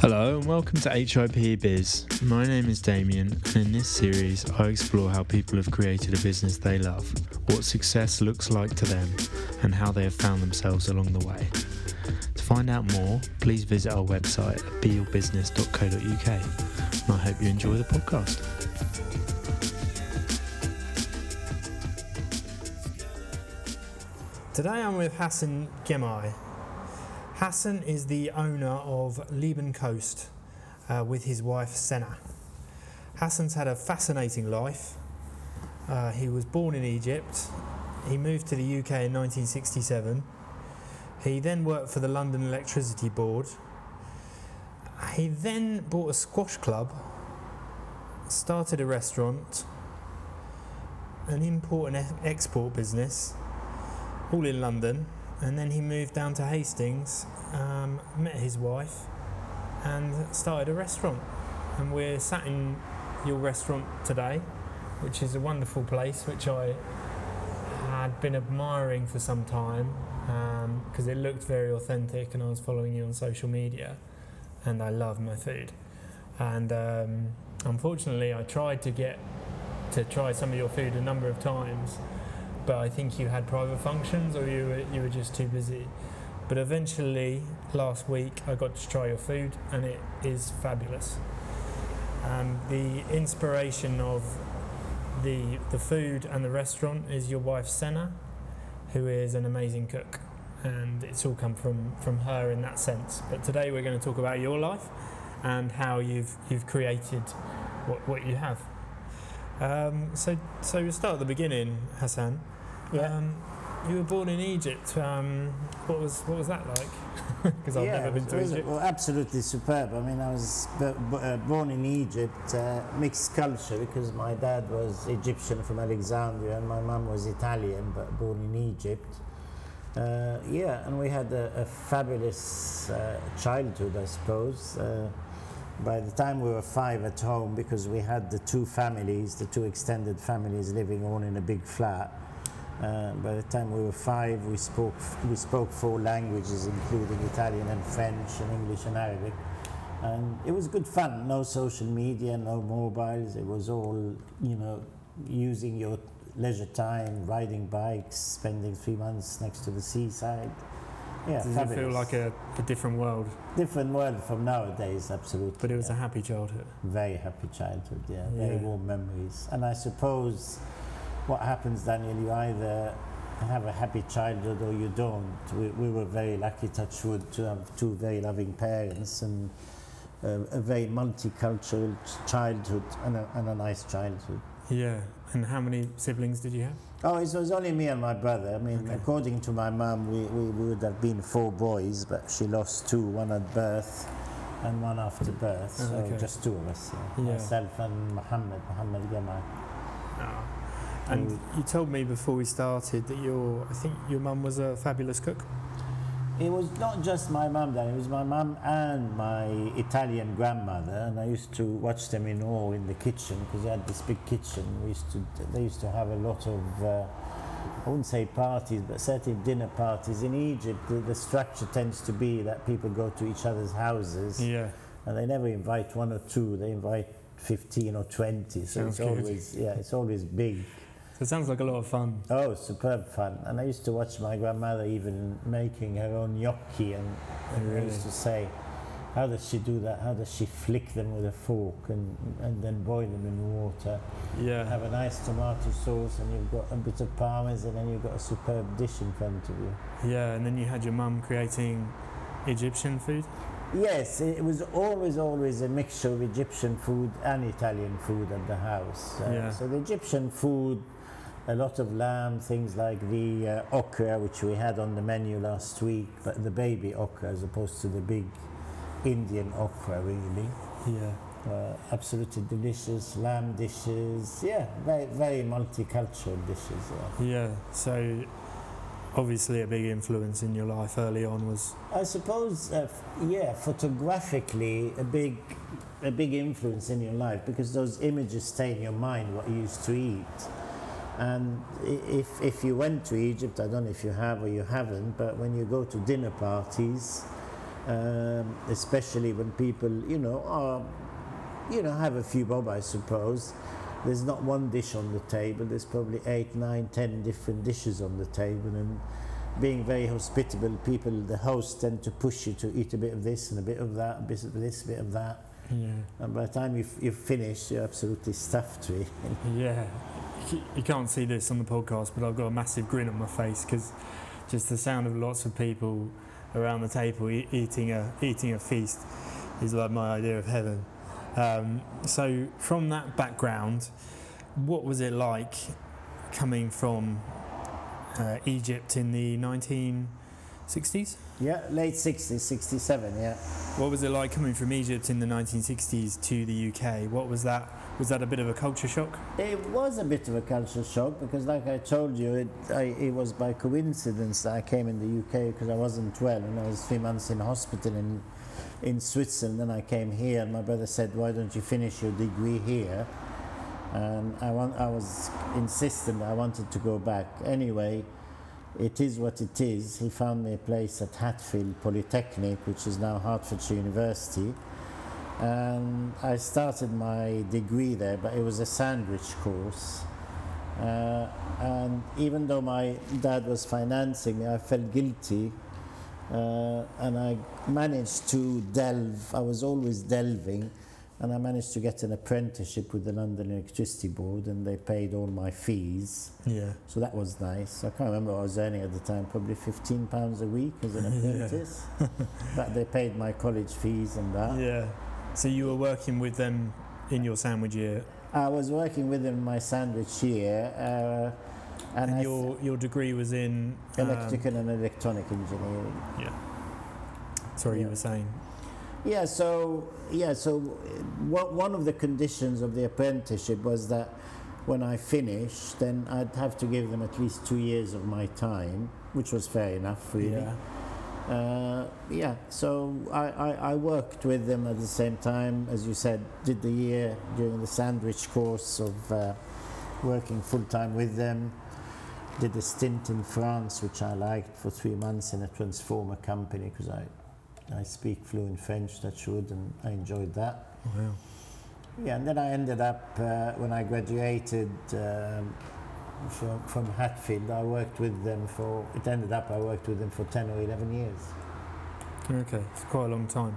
Hello and welcome to HIP Biz. My name is Damien, and in this series, I explore how people have created a business they love, what success looks like to them, and how they have found themselves along the way. To find out more, please visit our website at beyourbusiness.co.uk. And I hope you enjoy the podcast. Today I'm with Hassan Gemei. Hassan is the owner of Liban Coast uh, with his wife Sennah. Hassan's had a fascinating life. Uh, he was born in Egypt. He moved to the UK in 1967. He then worked for the London Electricity Board. He then bought a squash club, started a restaurant, an import and export business, all in London. And then he moved down to Hastings, um, met his wife, and started a restaurant. And we're sat in your restaurant today, which is a wonderful place, which I had been admiring for some time because it looked very authentic, and I was following you on social media, and I love my food. And um, unfortunately, I tried to get to try some of your food a number of times, but I think you had private functions or you were, you were just too busy. But eventually, last week, I got to try your food, and it is fabulous. Um, the inspiration of the the food and the restaurant is your wife Sennah, who is an amazing cook, and it's all come from from her in that sense. But today we're going to talk about your life and how you've you've created what, what you have. Um, so so we start at the beginning, Hassan. Yeah. Um, you were born in Egypt. Um, what was what was that like? Because I've yeah, never been to was, Egypt. Well, absolutely superb. I mean, I was b- b- uh, born in Egypt, uh, mixed culture, because my dad was Egyptian from Alexandria and my mum was Italian, but born in Egypt. Uh, yeah, and we had a, a fabulous uh, childhood, I suppose. Uh, by the time we were five at home, because we had the two families, the two extended families living all in a big flat. Uh, by the time we were five, we spoke we spoke four languages, including Italian and French and English and Arabic, and it was good fun. No social media, no mobiles. It was all you know, using your leisure time, riding bikes, spending three months next to the seaside. Yeah, Does it feel like a, a different world? different world from nowadays? Absolutely. But it was yeah. a happy childhood. Very happy childhood, yeah. Very warm memories. And I suppose what happens, Daniel, you either have a happy childhood or you don't. We, we were very lucky, touch wood, to have two very loving parents and a, a very multicultural childhood and a, and a nice childhood. Yeah. And how many siblings did you have? Oh, it was only me and my brother. I mean, Okay. according to my mum, we, we, we would have been four boys, but she lost two, one at birth and one after birth. Oh, so okay. just two of us, yeah. Yeah. Myself and Muhammad, Muhammad Gamal. Ah. And you told me before we started that your I think your mum was a fabulous cook. It was not just my mum then, it was my mum and my Italian grandmother, and I used to watch them in awe in the kitchen because they had this big kitchen. We used to, they used to have a lot of, uh, I wouldn't say parties, but certainly dinner parties. In Egypt, the, the structure tends to be that people go to each other's houses Yeah. and they never invite one or two, they invite 15 or 20. So it's always, yeah, it's always big. So it sounds like a lot of fun. Oh, superb fun. And I used to watch my grandmother even making her own gnocchi, and, and I used to say, how does she do that? How does she flick them with a fork and, and then boil them in water? Yeah. Have a nice tomato sauce, and you've got a bit of parmesan, and then you've got a superb dish in front of you. Yeah. And then you had your mum creating Egyptian food. Yes, it was always, always a mixture of Egyptian food and Italian food at the house. Uh, Yeah. So the Egyptian food, a lot of lamb, things like the uh, okra, which we had on the menu last week, but the baby okra as opposed to the big Indian okra, really. Yeah. Uh, absolutely delicious lamb dishes. Yeah, very, very multicultural dishes. Yeah. Yeah. So obviously a big influence in your life early on was I suppose, uh, f- yeah, photographically, a big, a big influence in your life because those images stay in your mind what you used to eat. And if, if you went to Egypt, I don't know if you have or you haven't, but when you go to dinner parties, um, especially when people, you know, are, you know, have a few bob, I suppose. There's not one dish on the table. There's probably eight, nine, ten different dishes on the table, and being very hospitable, people, the hosts tend to push you to eat a bit of this and a bit of that, a bit of this, a bit of that. Yeah. And by the time you've, you've finished, you're absolutely stuffed, really. Yeah. You- can't see this on the podcast, but I've got a massive grin on my face because just the sound of lots of people around the table e- eating a eating a feast is like my idea of heaven. Um, so, from that background, what was it like coming from uh, Egypt in the 1960s? Yeah, late 60s, 67, yeah. What was it like coming from Egypt in the 1960s to the UK? What was that? Was that a bit of a culture shock? It was a bit of a culture shock because, like I told you, it, I, it was by coincidence that I came in the UK because I wasn't well and I was three months in hospital in, in Switzerland. Then I came here and my brother said, Why don't you finish your degree here? And I, want, I was insistent I wanted to go back. Anyway, it is what it is. He found me a place at Hatfield Polytechnic, which is now Hertfordshire University. And I started my degree there, but it was a sandwich course. Uh, and even though my dad was financing me, I felt guilty. Uh, and I managed to delve, I was always delving, and I managed to get an apprenticeship with the London Electricity Board, and they paid all my fees. Yeah. So that was nice. I can't remember what I was earning at the time, probably 15 pounds a week as an apprentice. but they paid my college fees and that. Yeah. So you were working with them in your sandwich year, I was working with them in my sandwich year, uh, and, and, your your degree was in um, electrical and electronic engineering. yeah. Sorry, you were saying. Yeah, so yeah, so what, one of the conditions of the apprenticeship was that when I finished, then I'd have to give them at least two years of my time, which was fair enough, really. Yeah. Uh, yeah, so I, I, I worked with them at the same time, as you said, did the year during the sandwich course of uh, working full time with them. Did a stint in France, which I liked for three months in a transformer company because I, I speak fluent French, touch wood, and I enjoyed that. Wow. Yeah, and then I ended up, uh, when I graduated um, from, from Hatfield, I worked with them for, it ended up I worked with them for 10 or 11 years. Okay, it's quite a long time.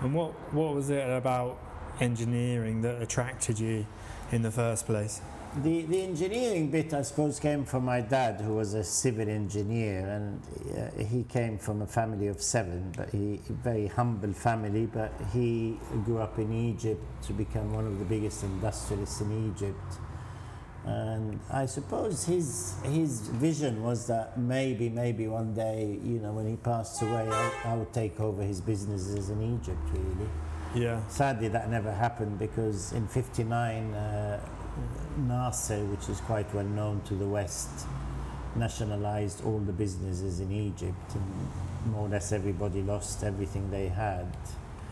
And what what was it about engineering that attracted you in the first place? The, the engineering bit, I suppose, came from my dad, who was a civil engineer, and uh, he came from a family of seven, but he very humble family. But he grew up in Egypt to become one of the biggest industrialists in Egypt. And I suppose his his vision was that maybe maybe one day, you know, when he passed away, I, I would take over his businesses in Egypt, really. Yeah. Sadly, that never happened because in '59, uh, Nasser, which is quite well known to the West, nationalized all the businesses in Egypt, and more or less everybody lost everything they had.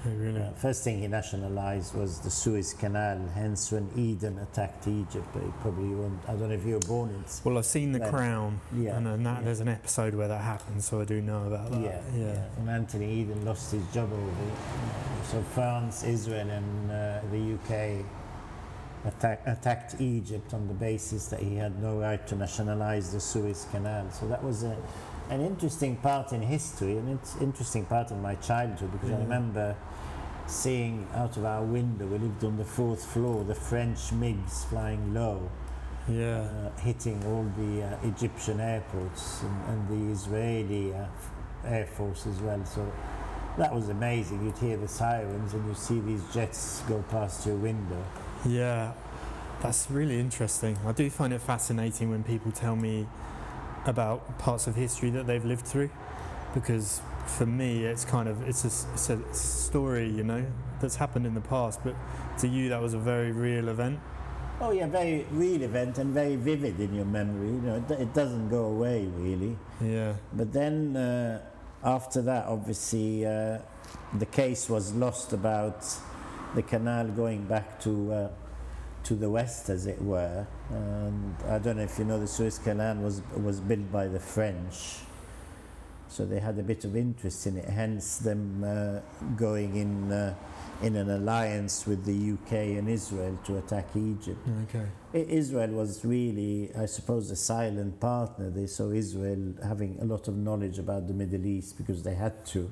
Oh, really? Uh, first thing he nationalized was the Suez Canal. Hence, when Eden attacked Egypt, he probably won't. I don't know if you were born in. Well, I've seen The Then- Crown, Yeah, and then that, yeah. there's an episode where that happens, so I do know about that. Yeah, yeah. yeah. And Anthony Eden lost his job over it. So France, Israel, and uh, the UK attack, attacked Egypt on the basis that he had no right to nationalize the Suez Canal. So that was a, an interesting part in history, an int- interesting part in my childhood because I remember seeing out of our window, we lived on the fourth floor, the French MiGs flying low Yeah. uh, hitting all the uh, Egyptian airports and, and the Israeli uh, Air Force as well. So that was amazing. You'd hear the sirens and you see these jets go past your window. Yeah, that's really interesting. I do find it fascinating when people tell me about parts of history that they've lived through, because for me, it's kind of it's a, it's a story, you know, that's happened in the past. But to you, that was a very real event. Oh yeah, very real event and very vivid in your memory. You know, it, it doesn't go away really. Yeah, But then uh, after that, obviously, uh, the case was lost about the canal going back to uh, to the west, as it were. And I don't know if you know, the Suez Canal was was built by the French, So they had a bit of interest in it, hence them uh, going in uh, in an alliance with the UK and Israel to attack Egypt. Okay. Israel was really, I suppose, a silent partner. They saw Israel having a lot of knowledge about the Middle East because they had to.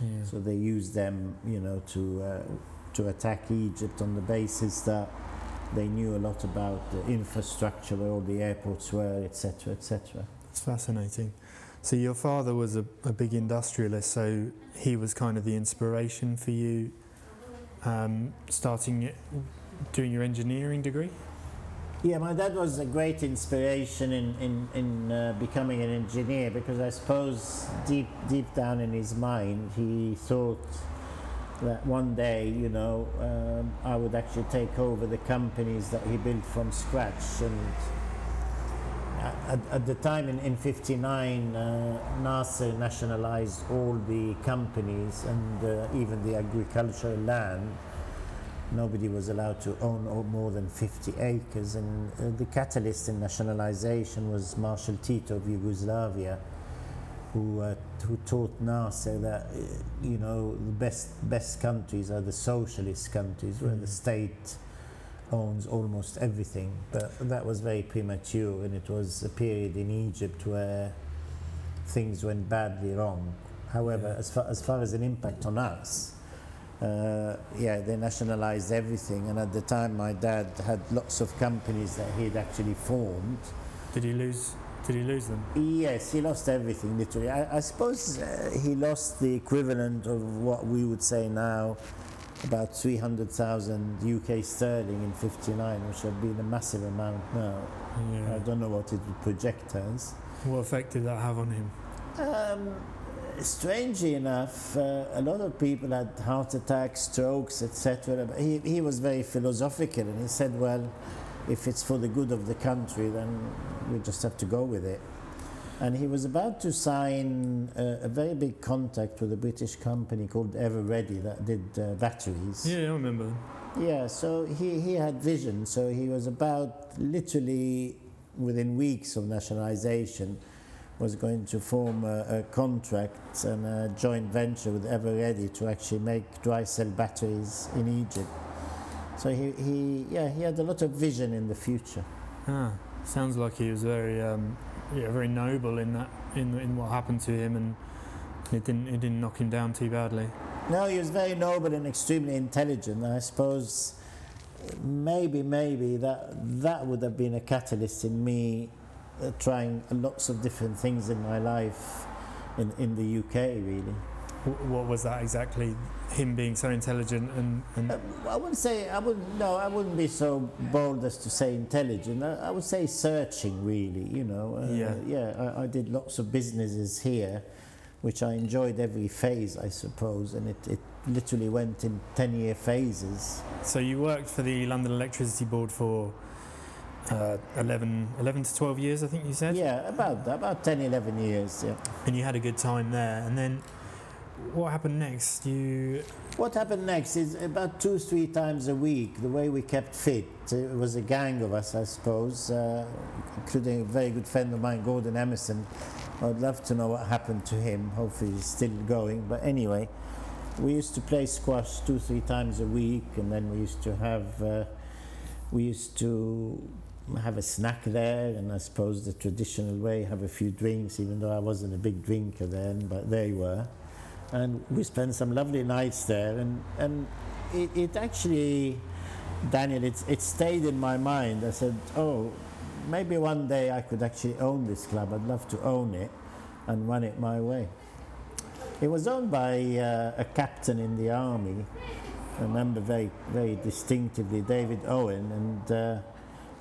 Yeah. So they used them, you know, to uh, to attack Egypt on the basis that they knew a lot about the infrastructure, where all the airports were, etc., etc. It's fascinating. So your father was a, a big industrialist, so he was kind of the inspiration for you um, starting doing your engineering degree. Yeah, my dad was a great inspiration in in, in uh, becoming an engineer because I suppose deep deep down in his mind he thought that one day, you know, um, I would actually take over the companies that he built from scratch. And at, at the time in, in 59, uh, nationalized all the companies and uh, even the agricultural land. Nobody was allowed to own more than 50 acres. And uh, the catalyst in nationalization was Marshal Tito of Yugoslavia who uh, who taught Nasser that uh, you know the best best countries are the socialist countries where the Mm. state owns almost everything. But that was very premature, and it was a period in Egypt where things went badly wrong. However, Yeah. as far as far as an impact on us. Uh, yeah, they nationalized everything, and at the time, my dad had lots of companies that he'd actually formed, Did he lose? Did he lose them? Yes, he lost everything literally. I, I suppose uh, he lost the equivalent of what we would say now about 300,000 UK sterling in 59, which would been a massive amount now. I don't know what it would project as. What effect did that have on him? Um, strangely enough, uh, a lot of people had heart attacks, strokes, etc. He, he was very philosophical and he said, well, if it's for the good of the country, then we just have to go with it. And he was about to sign a, a very big contract with a British company called Ever Ready that did uh, batteries. Yeah, I remember. Yeah, so he, he had vision. So he was about literally within weeks of nationalization was going to form a, a contract and a joint venture with Ever Ready to actually make dry cell batteries in Egypt. So he, he yeah he had a lot of vision in the future. Ah, sounds like he was very, um, yeah, very noble in that, in in what happened to him, and it didn't, it didn't knock him down too badly. No, he was very noble and extremely intelligent. I suppose maybe, maybe that that would have been a catalyst in me uh, trying lots of different things in my life in, in the UK, really. Wh- What was that exactly? Him being so intelligent and, and Uh, I wouldn't say, I wouldn't, no, I wouldn't be so bold as to say intelligent. I, I would say searching, really, you know. Uh, Yeah. Yeah, I, I did lots of businesses here, which I enjoyed every phase, I suppose, and it, it literally went in 10 year phases. so you worked for the London Electricity Board for uh, 11, 11 to 12 years, I think you said? Yeah, about that, about 10, 11 years, yeah. And you had a good time there. And then what happened next? You, What happened next is about two, three times a week, the way we kept fit. It was a gang of us, I suppose, uh, including a very good friend of mine, Gordon Emerson. I'd love to know what happened to him. Hopefully, he's still going. But anyway, we used to play squash two, three times a week, and then we used to have, uh, we used to have a snack there, and I suppose the traditional way, have a few drinks, even though I wasn't a big drinker then, but they were and we spent some lovely nights there. And and it, it actually daniel it, it stayed in my mind. I said oh maybe one day i could actually own this club. I'd love to own it and run it my way. It was owned by uh, a captain in the army. I remember very very distinctively david owen. And uh,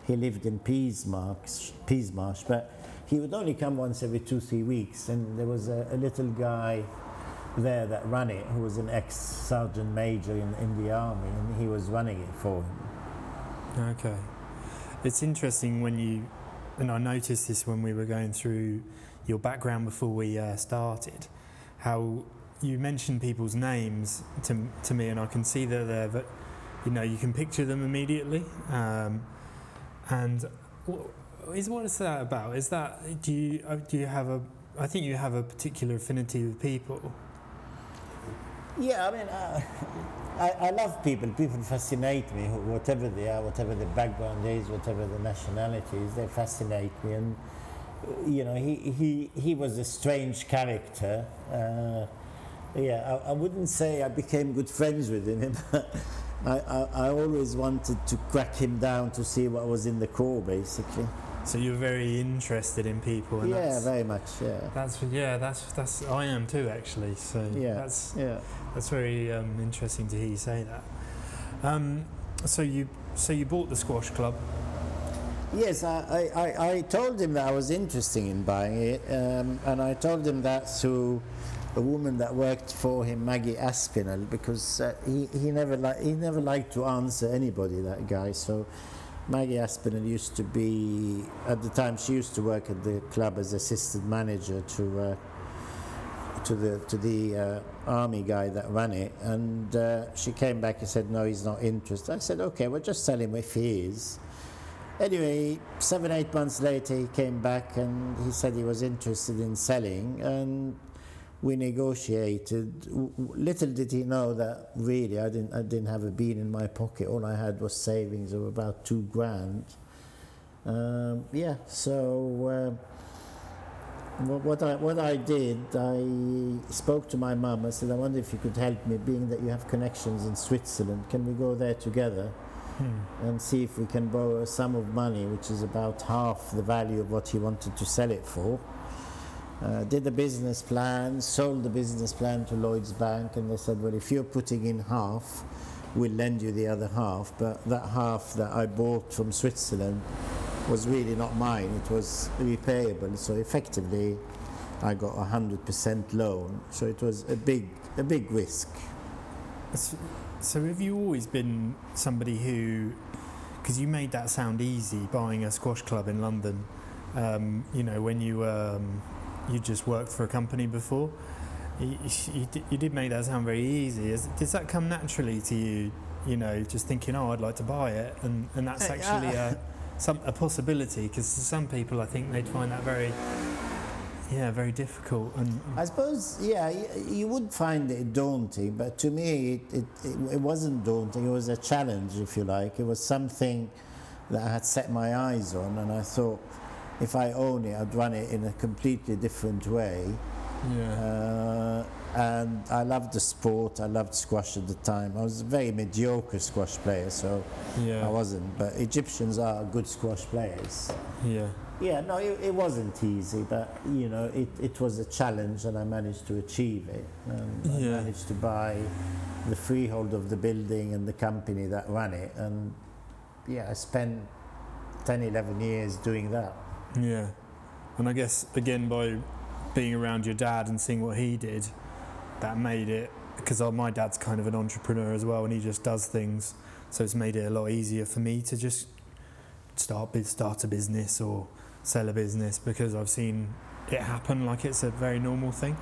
he lived in Peasmarsh, Peasmarsh, but he would only come once every two, three weeks. And there was a, a little guy there that ran it, who was an ex-sergeant major in, in the army, and he was running it for him. okay. It's interesting when you, and I noticed this when we were going through your background before we uh, started, how you mention people's names to, to me, and I can see that they're, ve- you know, you can picture them immediately. Um, and what is what is that about? Is that do you uh, do you have a I think you have a particular affinity with people. Yeah, I mean, uh, I, I love people. People fascinate me, whatever they are, whatever the background is, whatever the nationality is, they fascinate me. And, you know, he, he, he was a strange character. Uh, yeah, I, I wouldn't say I became good friends with him. I, I, I always wanted to crack him down to see what was in the core, basically. So you're very interested in people. And yeah, very much, yeah. that's yeah, that's that's I am too actually. So Yeah. that's Yeah. that's very um, interesting to hear you say that. Um, so you so you bought the squash club. Yes, I, I, I, I told him that I was interested in buying it, um, and I told him that through a woman that worked for him, Maggie Aspinall, because uh, he, he, never li- he never liked to answer anybody, that guy. So Maggie Aspinall used to be, at the time, she used to work at the club as assistant manager to. Uh, to the to the uh, army guy that ran it, and uh, she came back and said, "No, he's not interested." I said, "Okay, well, just tell him if he is." Anyway, seven eight months later, he came back and he said he was interested in selling, and we negotiated. Little did he know that really I didn't I didn't have a bean in my pocket. All I had was savings of about two grand. Um, yeah, so. Uh, what, what I what I did, I spoke to my mum. I said, I wonder if you could help me, being that you have connections in Switzerland. Can we go there together Hmm. and see if we can borrow a sum of money, which is about half the value of what he wanted to sell it for? Uh, did the business plan, sold the business plan to Lloyd's Bank, and they said, well, if you're putting in half, we'll lend you the other half. But that half that I bought from Switzerland was really not mine. It was repayable. So effectively, I got a hundred percent loan. So it was a big, a big risk. So, have you always been somebody who, because you made that sound easy, buying a squash club in London. Um, you know, when you um, you just worked for a company before, you, you, did, you did make that sound very easy. Is, does that come naturally to you? You know, just thinking, oh, I'd like to buy it, and, and that's actually uh, a, some, a possibility. Because some people, I think, they'd find that very, yeah, very difficult. And I suppose, yeah, you would find it daunting, but to me, it, it, it, it wasn't daunting. It was a challenge, if you like. It was something that I had set my eyes on, and I thought if I own it, I'd run it in a completely different way. yeah, Uh, and I loved the sport. I loved squash at the time. I was a very mediocre squash player, so yeah, I wasn't. But Egyptians are good squash players. yeah. Yeah, no, it, it wasn't easy, but you know, it, it was a challenge, and I managed to achieve it. I Yeah. managed to buy the freehold of the building and the company that ran it, and yeah, I spent 10, 11 years doing that. Yeah, and I guess again by being around your dad and seeing what he did, that made it because my dad's kind of an entrepreneur as well, and he just does things, so it's made it a lot easier for me to just start start a business or sell a business because I've seen it happen like it's a very normal thing.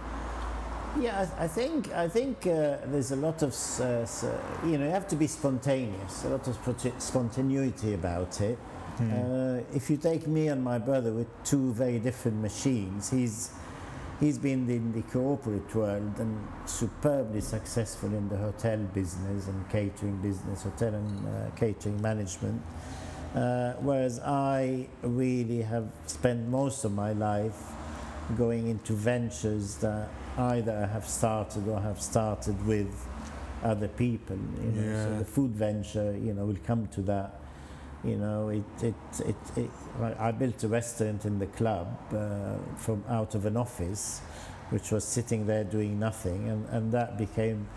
Yeah, I, think I think uh, there's a lot of uh, uh, you know you have to be spontaneous, a lot of spontaneity about it. Hmm. Uh, if you take me and my brother with two very different machines, he's he's been in the corporate world and superbly successful in the hotel business and catering business, hotel and uh, catering management. Uh, whereas I really have spent most of my life going into ventures that either I have started or have started with other people. You know, Yeah. so the food venture, you know, will come to that. You know, it, it, it, it I built a restaurant in the club uh, from out of an office, which was sitting there doing nothing, and, and that became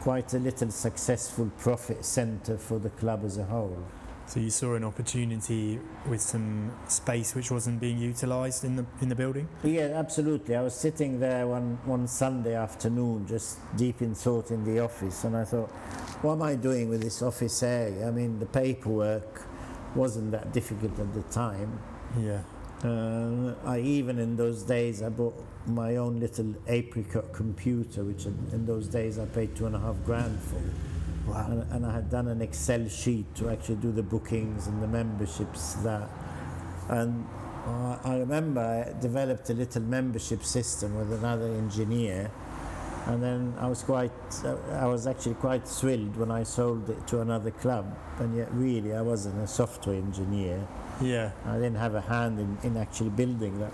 quite a little successful profit center for the club as a whole. So you saw an opportunity with some space which wasn't being utilised in the in the building. Yeah, absolutely. I was sitting there one, one Sunday afternoon, just deep in thought in the office, and I thought, what am I doing with this office area? I mean, the paperwork wasn't that difficult at the time. Yeah. Uh, I even in those days I bought my own little apricot computer, which in, in those days I paid two and a half grand for. Wow. And, and I had done an Excel sheet to actually do the bookings and the memberships that. And Uh, I remember I developed a little membership system with another engineer, and then I was quite, uh, I was actually quite thrilled when I sold it to another club. And yet, really, I wasn't a software engineer. Yeah. I didn't have a hand in, in actually building that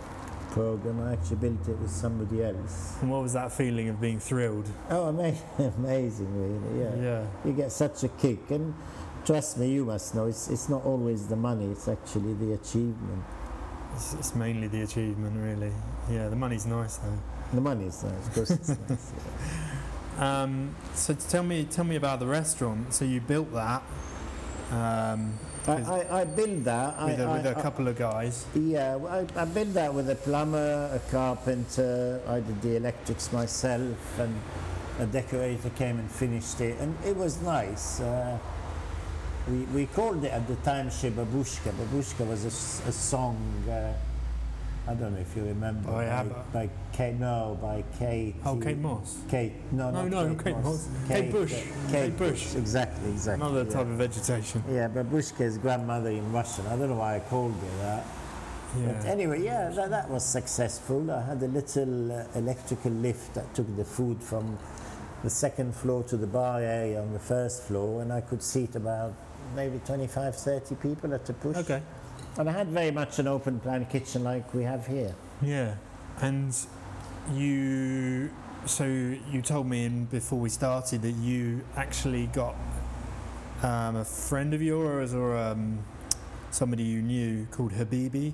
program. I actually built it with somebody else. And what was that feeling of being thrilled? Oh, amazing, amazing really. Yeah. Yeah. You get such a kick, and trust me, you must know it's it's not always the money; it's actually the achievement. It's, it's mainly the achievement, really. Yeah, the money's nice though. The money is nice, of course. It's nice. yeah. Um, so tell me, tell me about the restaurant. So you built that um, I, I, I built that. with, I, a, with a couple of guys. Yeah, well, I, I built that with a plumber, a carpenter. I did the electrics myself, and a decorator came and finished it, and it was nice. Uh, we, we called it at the time Shebabushka. Babushka was a, a song. Uh, I don't know if you remember. By by, by Kate, no, by Kate. Oh, Kate Moss. Kate, no, No, no, Kate, Kate Moss. Moss. Kate Bush. uh, Kate Kate Bush. Exactly, exactly. Another yeah. type of vegetation. Yeah, Babushka's grandmother in Russian. I don't know why I called her that. But Yeah. anyway, yeah, that, that was successful. I had a little uh, electrical lift that took the food from the second floor to the bar area on the first floor, and I could seat about maybe 25, 30 people at a push. Okay. And I had very much an open plan kitchen like we have here. Yeah, and you. So you told me in before we started that you actually got um, a friend of yours or um, somebody you knew called Habibi,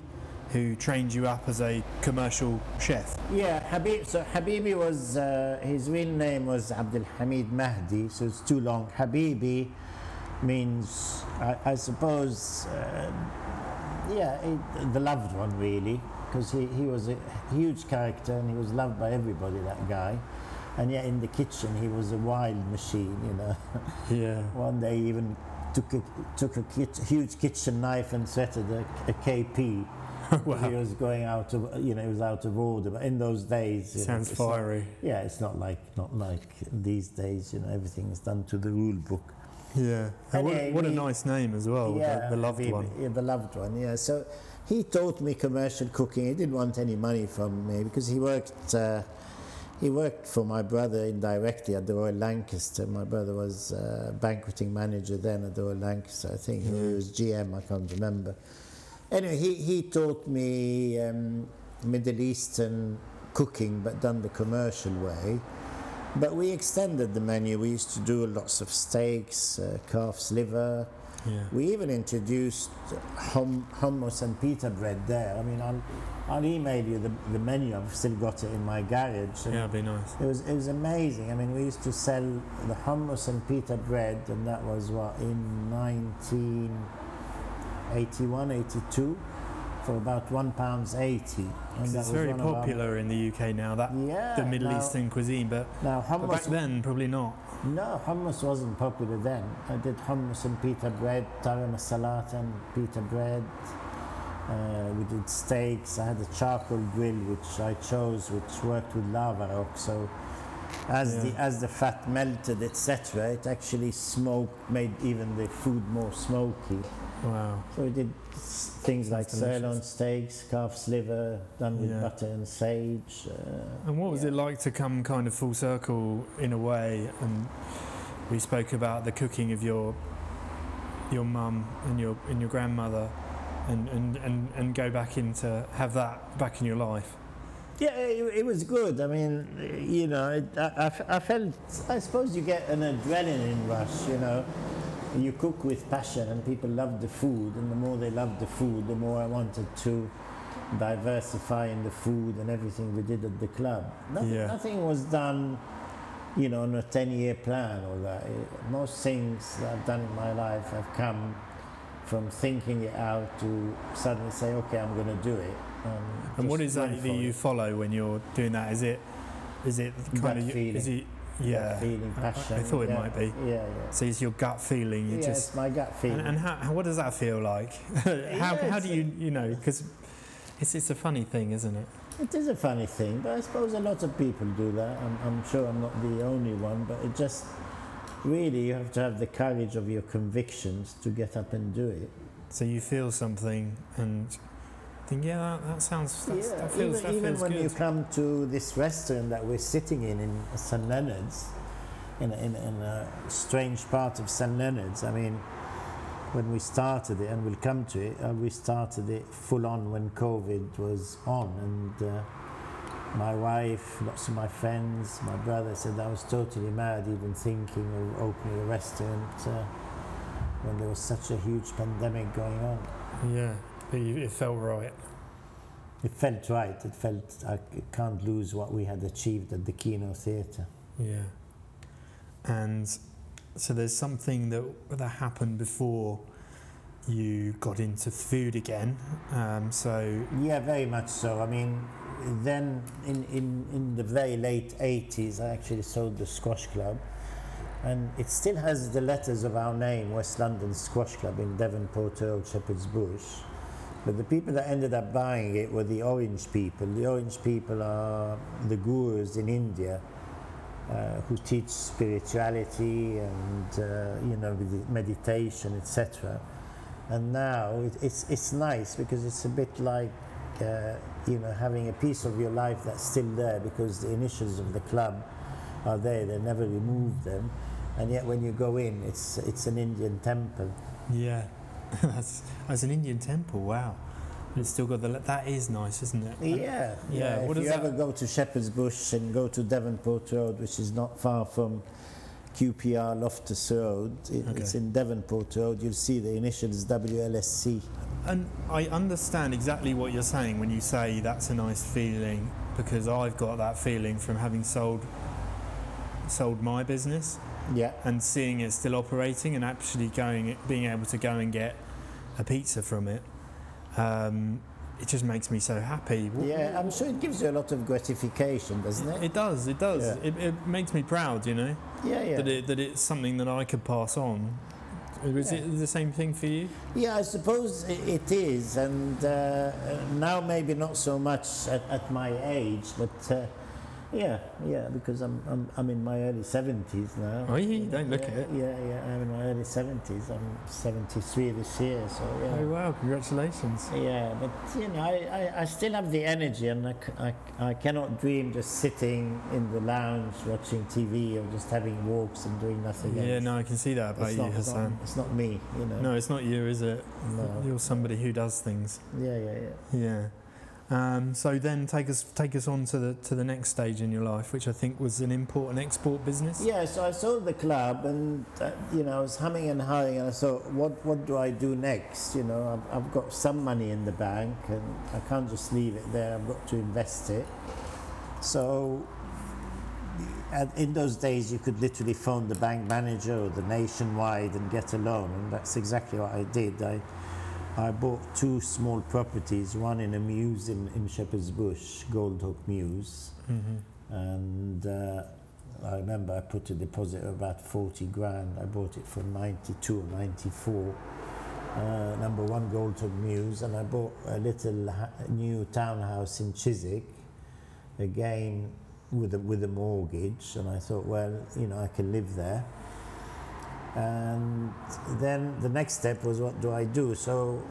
who trained you up as a commercial chef. Yeah, Habib. So Habibi was uh, his real name was Abdul Hamid Mahdi, so it's too long. Habibi means, I, I suppose, uh, yeah, it, the loved one really, because he, he was a huge character and he was loved by everybody. That guy, and yet in the kitchen he was a wild machine, you know. Yeah. One day he even took a took a kit, huge kitchen knife and threatened a, a KP. He was going out of, you know, he was out of order. But in those days, you know, Sounds it's not- fiery. yeah, it's not like not like these days. You know, everything is done to the rule book. Yeah. And what, what a nice name as well, the, the loved one. Yeah, the loved one. Yeah. So he taught me commercial cooking. He didn't want any money from me because he worked. Uh, he worked for my brother indirectly at the Royal Lancaster. My brother was uh, banqueting manager then at the Royal Lancaster. I think he Mm. was GM. I can't remember. Anyway, he, he taught me um, Middle Eastern cooking, but done the commercial way. But we extended the menu. We used to do lots of steaks, uh, calf's liver. Yeah. We even introduced hum, hummus and pita bread there. I mean, I'll, I'll email you the, the menu. I've still got it in my garage. and Yeah, it'd be nice. It was, it was amazing. I mean, we used to sell the hummus and pita bread, and that was what, in 1981, 82, for about one pounds 80. And it's very of our- popular in the UK now, that Yeah. the Middle now, Eastern cuisine, but, Now, but back hummus then, probably not. No, hummus wasn't popular then. I did hummus and pita bread, taramasalata and pita bread. Uh, we did steaks. I had a charcoal grill which I chose, which worked with lava rock. So as the as the fat melted, etc., it actually smoked, made even the food more smoky. Wow. So we did s- things like delicious. sirloin steaks, calf's liver, done with Yeah. butter and sage. Uh, And what was it like to come kind of full circle in a way? And we spoke about the cooking of your your mum and your and your grandmother, and, and, and, and go back into have that back in your life. Yeah, it, it was good. I mean, you know, it, I, I f- I felt, I suppose you get an adrenaline rush, you know. You cook with passion and people love the food, and the more they love the food, the more I wanted to diversify in the food and everything we did at the club. Nothing, Yeah. nothing was done, you know, on a 10 year plan or that. Most things that I've done in my life have come from thinking it out to suddenly say, okay, I'm going to do it. And what just is that that you it. follow when you're doing that? Is it is it Gut kind of is it yeah? Feeling, I- I- I thought it yeah, might be. Yeah, yeah. So it's your gut feeling. You yeah, just it's my gut feeling. and, and how, how what does that feel like? how how do you you know because it's it's a funny thing, isn't it? it is a funny thing, but I suppose a lot of people do that. I'm, I'm sure I'm not the only one, but it just really you have to have the courage of your convictions to get up and do it. So you feel something and yeah, that, that sounds. That's, yeah, that feels, even, that even feels when good. you come to this restaurant that we're sitting in in St Leonard's, in a, in, in a strange part of St Leonard's. I mean, when we started it, and we'll come to it, uh, we started it full on when COVID was on, and uh, my wife, lots of my friends, my brother said I was totally mad even thinking of opening a restaurant uh, when there was such a huge pandemic going on. yeah, it felt right. It felt right. It felt I can't lose what we had achieved at the Kino Teatr. Yeah. And so there's something that that happened before you got into food again. Um, so Yeah, very much so. I mean, then in, in, in the very late 80s, I actually sold the Squash Club. And it still has the letters of our name, West London Squash Club in Devonport Road, Shepherd's Bush. But the people that ended up buying it were the Orange people. The Orange people are the gurus in India uh, who teach spirituality and, uh, you know, meditation, etc. And now it, it's, it's nice because it's a bit like, uh, you know, having a piece of your life that's still there because the initials of the club are there, they never removed them. And yet when you go in, it's, it's an Indian temple. yeah, that's that's an Indian temple. Wow. But it's still got the. That is nice, isn't it? Yeah, Yeah, If what you does ever go to Shepherd's Bush and go to Devonport Road, which is not far from QPR Loftus Road, it, Okay. it's in Devonport Road, you'll see the initials WLSC. And I understand exactly what you're saying when you say that's a nice feeling because I've got that feeling from having sold sold my business Yeah. and seeing it still operating and actually going being able to go and get a pizza from it. Um, it just makes me so happy. Yeah, I'm sure it gives you a lot of gratification, doesn't it? It does, it does. Yeah. It, it makes me proud, you know, Yeah, yeah. that, it, that it's something that I could pass on. Was Yeah. it the same thing for you? Yeah, I suppose it is, and uh, uh, now maybe not so much at, at my age, but uh, yeah, yeah, because I'm, I'm I'm in my early seventies now. Oh, you don't look yeah, it. Yeah, yeah, I'm in my early seventies. I'm seventy-three this year, so yeah. Oh, wow, congratulations. Yeah, but you know, I, I, I still have the energy, and I, I, I cannot dream just sitting in the lounge watching TV or just having walks and doing nothing Yeah, else. no, I can see that about it's you, not, it's, not, Hassan. it's not me, you know. No, it's not you, is it? No. You're somebody who does things. Yeah, yeah, yeah. Yeah. Um, so then take us take us on to the to the next stage in your life, which I think was an import and export business. Yeah, so I sold the club, and uh, you know, I was humming and hawing, and I thought, what what do I do next? You know, I've, I've got some money in the bank, and I can't just leave it there. I've got to invest it. So, in those days, you could literally phone the bank manager or the nationwide and get a loan, and that's exactly what I did. I I bought two small properties, one in a mews in, in Shepherd's Bush, Goldhawk Mews, hmm and uh, I remember I put a deposit of about 40 grand. I bought it for 92 or 94. Uh, number one Goldhawk Mews, and I bought a little ha- new townhouse in Chiswick, again with a, with a mortgage, and I thought, well, you know, I can live there. And then the next step was, what do I do? So,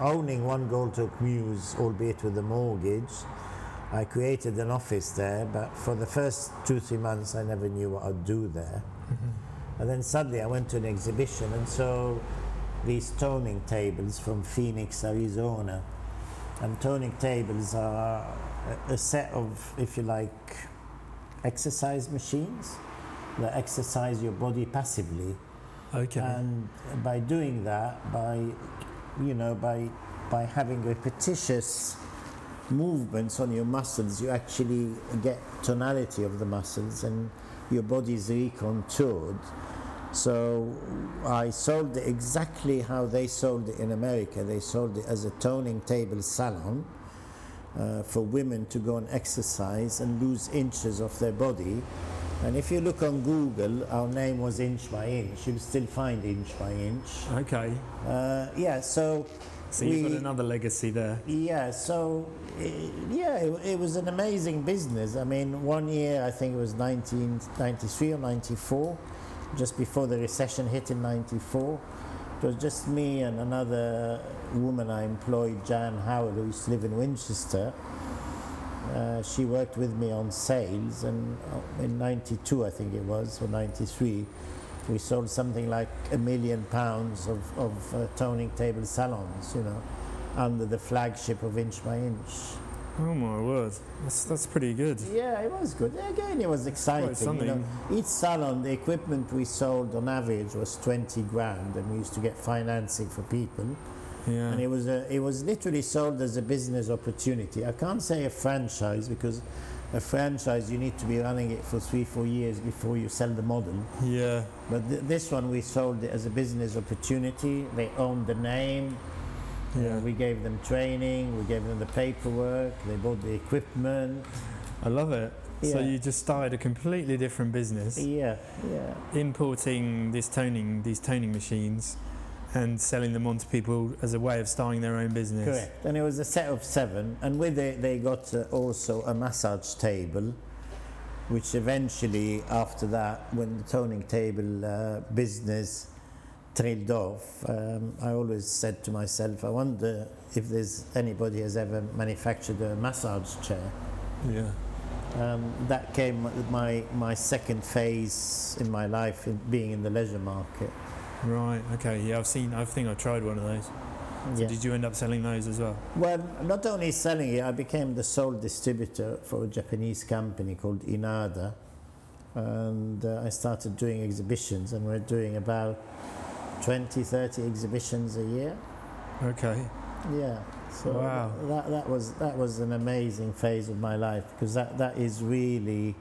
owning one gold Goldhawk Mews, albeit with a mortgage, I created an office there, but for the first two, three months, I never knew what I'd do there. hmm And then suddenly I went to an exhibition and saw these toning tables from Phoenix, Arizona. And toning tables are a, set of, if you like, exercise machines exercise your body passively. Okay. And by doing that, by you know, by by having repetitious movements on your muscles, you actually get tonality of the muscles and your body is recontoured. So I sold it exactly how they sold it in America. They sold it as a toning table salon uh, for women to go and exercise and lose inches of their body. And if you look on Google, our name was Inch by Inch. You'll still find Inch by Inch. okay. Uh, yeah, so So you've got another legacy there. yeah, so i- yeah, it, it was an amazing business. I mean, one year I think it was 1993 or 94, just before the recession hit in 94. It was just me and another woman I employed, Jan Howard, who used to live in Winchester. Uh, she worked with me on sales, and uh, in '92, I think it was, or '93, we sold something like a million pounds of, of uh, toning table salons, you know, under the flagship of Inch by Inch. Oh my word, that's that's pretty good. Yeah, it was good. Again, it was exciting. You know, each salon, the equipment we sold on average was 20 grand, and we used to get financing for people. Yeah. And it was a, it was literally sold as a business opportunity. I can't say a franchise because a franchise you need to be running it for three, four years before you sell the model. Yeah. But th- this one we sold it as a business opportunity. They owned the name. Yeah. Uh, we gave them training. We gave them the paperwork. They bought the equipment. I love it. Yeah. So you just started a completely different business, Yeah, yeah. importing this toning, these toning machines, and selling them on to people as a way of starting their own business. Correct. And it was a set of seven. And with it, they got uh, also a massage table, which eventually, after that, when the toning table uh, business trailed off, um, I always said to myself, I wonder if there's anybody has ever manufactured a massage chair. Yeah. Um, that came my, my second phase in my life in being in the leisure market. Right. Okay. Yeah. I've seen. I think I tried one of those. So Yeah. Did you end up selling those as well? Well, not only selling it, I became the sole distributor for a Japanese company called Inada. And uh, I started doing exhibitions, and we're doing about 20, 30 exhibitions a year. Okay. Yeah. So Wow. that, that, was, that was an amazing phase of my life because that, that is really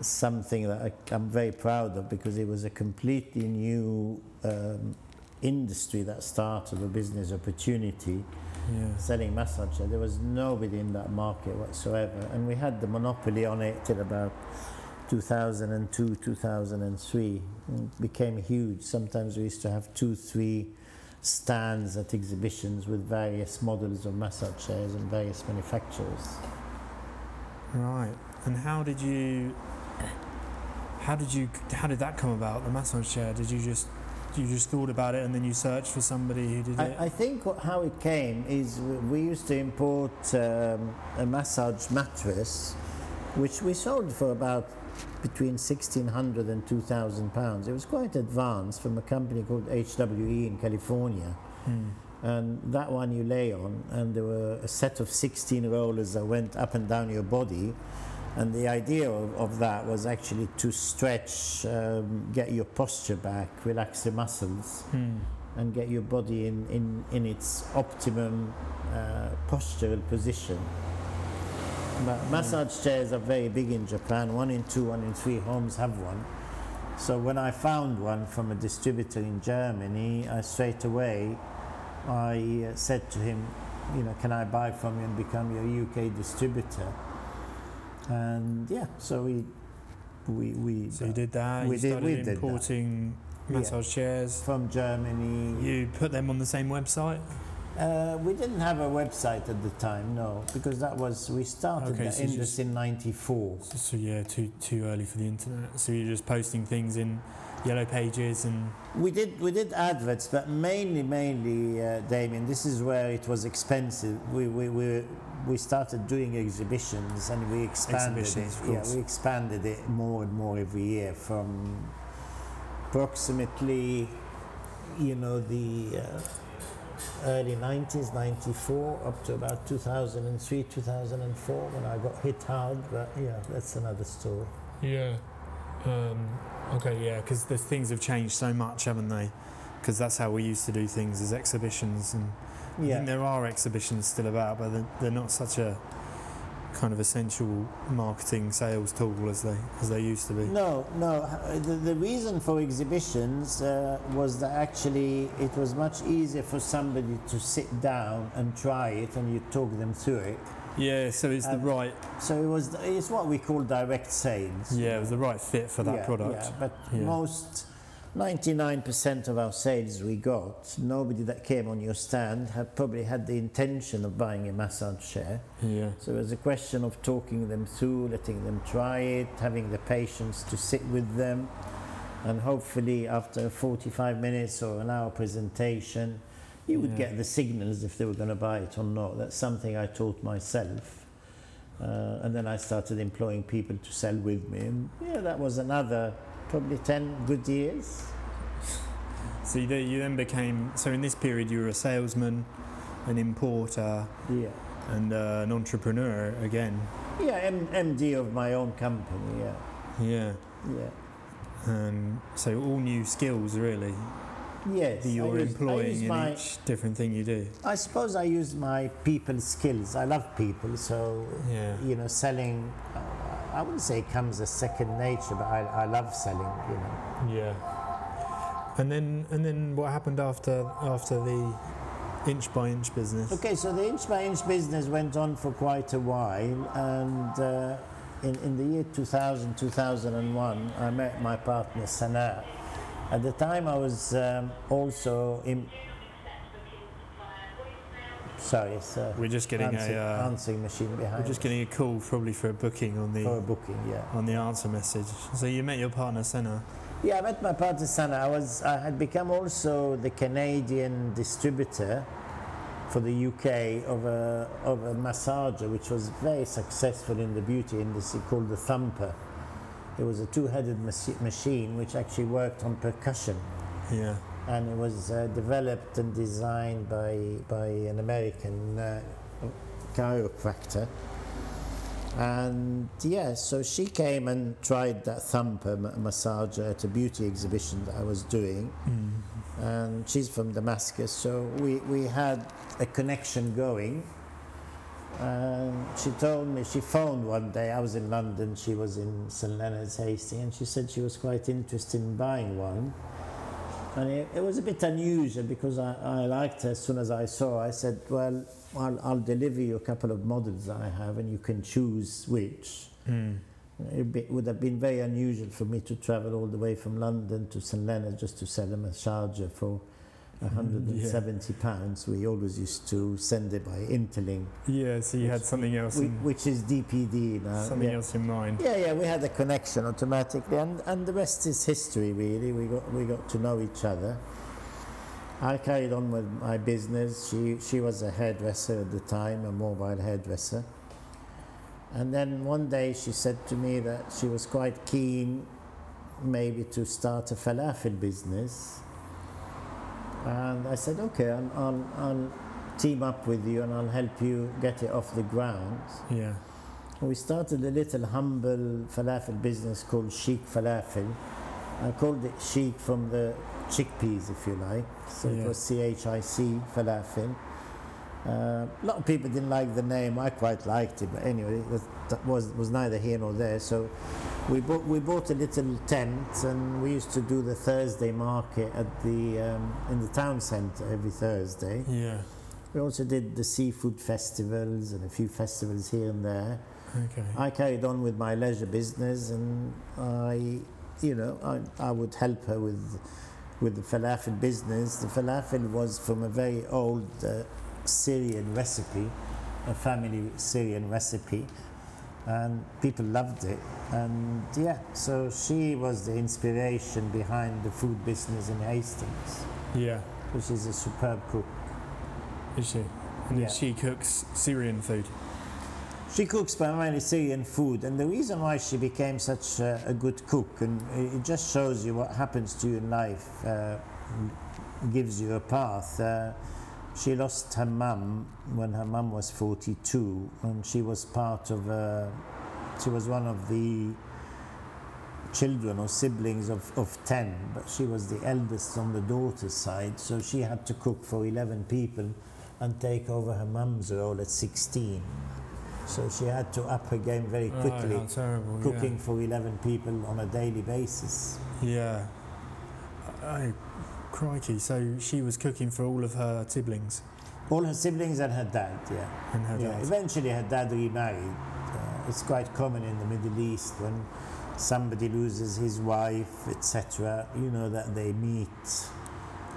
something that I, I'm very proud of because it was a completely new um, industry that started, a business opportunity Yeah. selling massage. There was nobody in that market whatsoever, and we had the monopoly on it till about 2002, 2003. It became huge. Sometimes we used to have two, three stands at exhibitions with various models of massage chairs and various manufacturers. Right. And how did you? How did you? How did that come about? The massage chair. Did you just? You just thought about it and then you searched for somebody who did it. I, I think what, how it came is we used to import um, a massage mattress, which we sold for about between 1600 and 2000 pounds. It was quite advanced from a company called HWE in California. Hmm. And that one you lay on, and there were a set of 16 rollers that went up and down your body. And the idea of, of that was actually to stretch, um, get your posture back, relax your muscles Hmm. and get your body in, in, in its optimum uh, postural position. But massage chairs are very big in Japan. One in two, one in three homes have one. So when I found one from a distributor in Germany, I straight away I said to him, you know, can I buy from you and become your UK distributor? And yeah, so we we we So you did that. We you did- started we did that. importing Yeah. massage chairs. from Germany. You put them on the same website. Uh, we didn't have a website at the time, no, because that was we started Okay, the so industry in '94. So, so yeah, too too early for the internet. So you're just posting things in yellow pages and We did we did adverts, but mainly mainly uh, Damien. This is where it was expensive. We we we, we started doing exhibitions and we expanded Exhibitions, it. of Yeah, we expanded it more and more every year from approximately, you know, the. Uh, early 90s 94 up to about 2003 2004 when i got hit hard but yeah that's another story yeah. Um, okay, yeah, because the things have changed so much, haven't they? Because that's how we used to do things as exhibitions, and I yeah think there are exhibitions still about, but they're, they're not such a kind of essential marketing sales tool as they as they used to be. No, no. The, the reason for exhibitions uh, was that actually it was much easier for somebody to sit down and try it and you talk them through it. Yeah, so it's the Um, right So it was it's what we call direct sales. yeah, it was the right fit for that Yeah, product. Yeah, but Yeah. most 99% of our sales we got, nobody that came on your stand had probably had the intention of buying a massage chair. Yeah. So it was a question of talking them through, letting them try it, having the patience to sit with them, and hopefully after 45 minutes or an hour presentation, you would Yeah. get the signals if they were going to buy it or not. That's something I taught myself. Uh, and then I started employing people to sell with me. And yeah, that was another probably 10 good years. So you, you then became so in this period you were a salesman, an importer, Yeah. and uh, an entrepreneur again. Yeah, M- MD of my own company. Yeah. Yeah. Yeah. Um, so all new skills really Yes. that you're use- employing in my- each different thing you do. I suppose I use my people skills. I love people, so Yeah. you know, selling. Uh, I wouldn't say it comes as second nature, but I, I love selling. You know. Yeah. And then and then what happened after after the inch by inch business? Okay, so the inch by inch business went on for quite a while, and uh, in, in the year 2000, 2001, I met my partner Sennah. At the time, I was um, also in. Sorry, sir. We're just getting answering, a uh, answering machine behind. we're just us. getting a call probably for a booking on the for a booking, yeah. on the answer message. So you met your partner Sennah. Yeah, I met my partner Sennah. I was I had become also the Canadian distributor for the UK of a of a massager which was very successful in the beauty industry called the Thumper. It was a two-headed machine which actually worked on percussion, Yeah. and it was uh, developed and designed by by an American uh, chiropractor. And yeah, so she came and tried that thumper ma- massager at a beauty exhibition that I was doing. And she's from Damascus, so we, we had a connection going. And she told me, she phoned one day, I was in London, she was in St Leonard's Hastings, and she said she was quite interested in buying one. And it, it was a bit unusual because I, I liked her as soon as I saw her. I said, Well, I'll, I'll deliver you a couple of models I have and you can choose which. Mm. It be- would have been very unusual for me to travel all the way from London to St Leonard's just to sell them a massager for Mm, 170 pounds. We always used to send it by Interlink, Yeah. So you had something else, in, which is DPD now. something yeah. else in mind. Yeah, yeah, we had a connection automatically, and, and the rest is history. Really, we got we got to know each other. I carried on with my business. She she was a hairdresser at the time, a mobile hairdresser. And then one day she said to me that she was quite keen, maybe to start a falafel business. And I said, okay, I'll, I'll, I'll team up with you and I'll help you get it off the ground. Yeah. We started a little humble falafel business called Chic Falafel. I called it Chic from the chickpeas, if you like. So Yeah. it was C H I C Falafel. Uh, a lot of people didn't like the name. I quite liked it, but anyway, that, that was was neither here nor there. So we bought we bought a little tent, and we used to do the Thursday market at the um, in the town centre every Thursday. Yeah. We also did the seafood festivals and a few festivals here and there. Okay. I carried on with my leisure business, and I, you know, I, I would help her with with the falafel business. The falafel was from a very old uh, Syrian recipe, a family Syrian recipe, and people loved it. And yeah, so she was the inspiration behind the food business in Hastings, Yeah. which is a superb cook. Is she? And Yeah. she cooks Syrian food. She cooks primarily Syrian food, and the reason why she became such a, a good cook, and it just shows you what happens to you in life, uh, gives you a path. Uh, she lost her mum when her mum was 42, and she was part of, a, she was one of the children or siblings of, of 10, but she was the eldest on the daughter's side, so she had to cook for 11 people and take over her mum's role at 16. So she had to up her game very quickly, Oh, terrible. yeah. cooking for 11 people on a daily basis. Yeah. Oh, crikey. So she was cooking for all of her siblings All her siblings and her dad, yeah. and her yeah. dad. Eventually, her dad remarried. Uh, it's quite common in the Middle East when somebody loses his wife, etc. You know that they meet.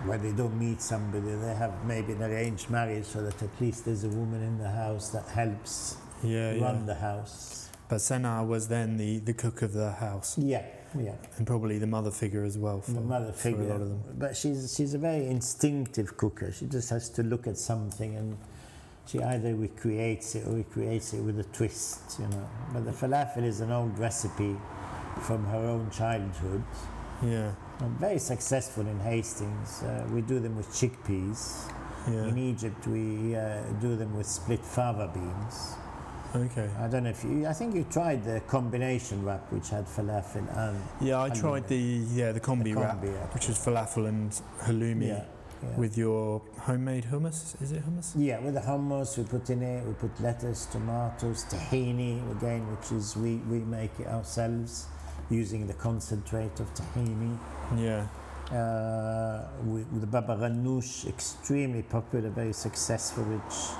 When they don't meet somebody, they have maybe an arranged marriage so that at least there's a woman in the house that helps Yeah, run yeah. the house. But Sennah was then the, the cook of the house. Yeah, Yeah. and probably the mother figure as well. For, the mother for a lot of them. But she's she's a very instinctive cooker. She just has to look at something and she either recreates it or recreates it with a twist, you know. But the falafel is an old recipe from her own childhood. Yeah, And very successful in Hastings. Uh, we do them with chickpeas. Yeah. In. Egypt, we uh, do them with split fava beans. Okay. I don't know if you. I think you tried the combination wrap, which had falafel and Yeah, I And tried the yeah the combi the wrap, combi, yeah. which was falafel and halloumi yeah, yeah. with your homemade hummus. Is it hummus? Yeah, with the hummus we put in it, we put lettuce, tomatoes, tahini again, which is we, we make it ourselves using the concentrate of tahini. Yeah. Uh, with, with the baba ganoush, extremely popular, very successful, which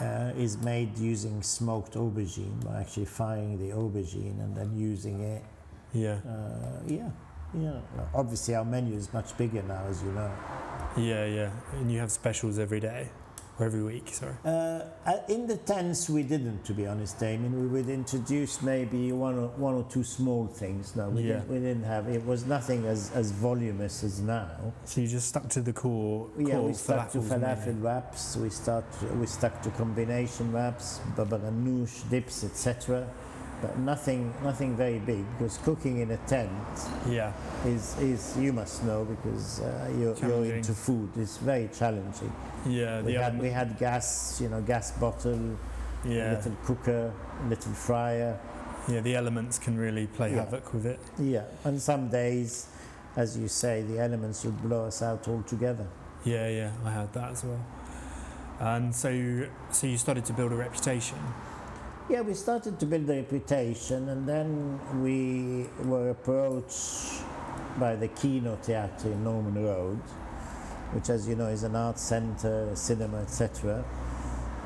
uh, is made using smoked aubergine by actually firing the aubergine and then using it. Yeah. Uh, yeah, yeah. Obviously, our menu is much bigger now, as you know. Yeah, yeah. And you have specials every day or every week. Sorry. Uh, uh, in the tents, we didn't, to be honest, Damien. We would introduce maybe one or, one or two small things. No, we, Yeah. didn't, we didn't have. It was nothing as, as voluminous as now. So you just stuck to the core. Yeah, core we stuck to falafel wraps. We start. We stuck to combination wraps, baba ganoush, dips, etc. But nothing, nothing very big because cooking in a tent Yeah. is, is you must know because uh, you're, you're into food. It's very challenging. Yeah. We had, we had gas, you know, gas bottle, yeah. little cooker, little fryer. Yeah. The elements can really play Yeah. havoc with it. Yeah, and some days, as you say, the elements would blow us out altogether. Yeah, yeah. I had that as well. And so, so you started to build a reputation. Yeah, we started to build a reputation, and then we were approached by the Kino Teatr in Norman Road, which, as you know, is an art centre, cinema, etc.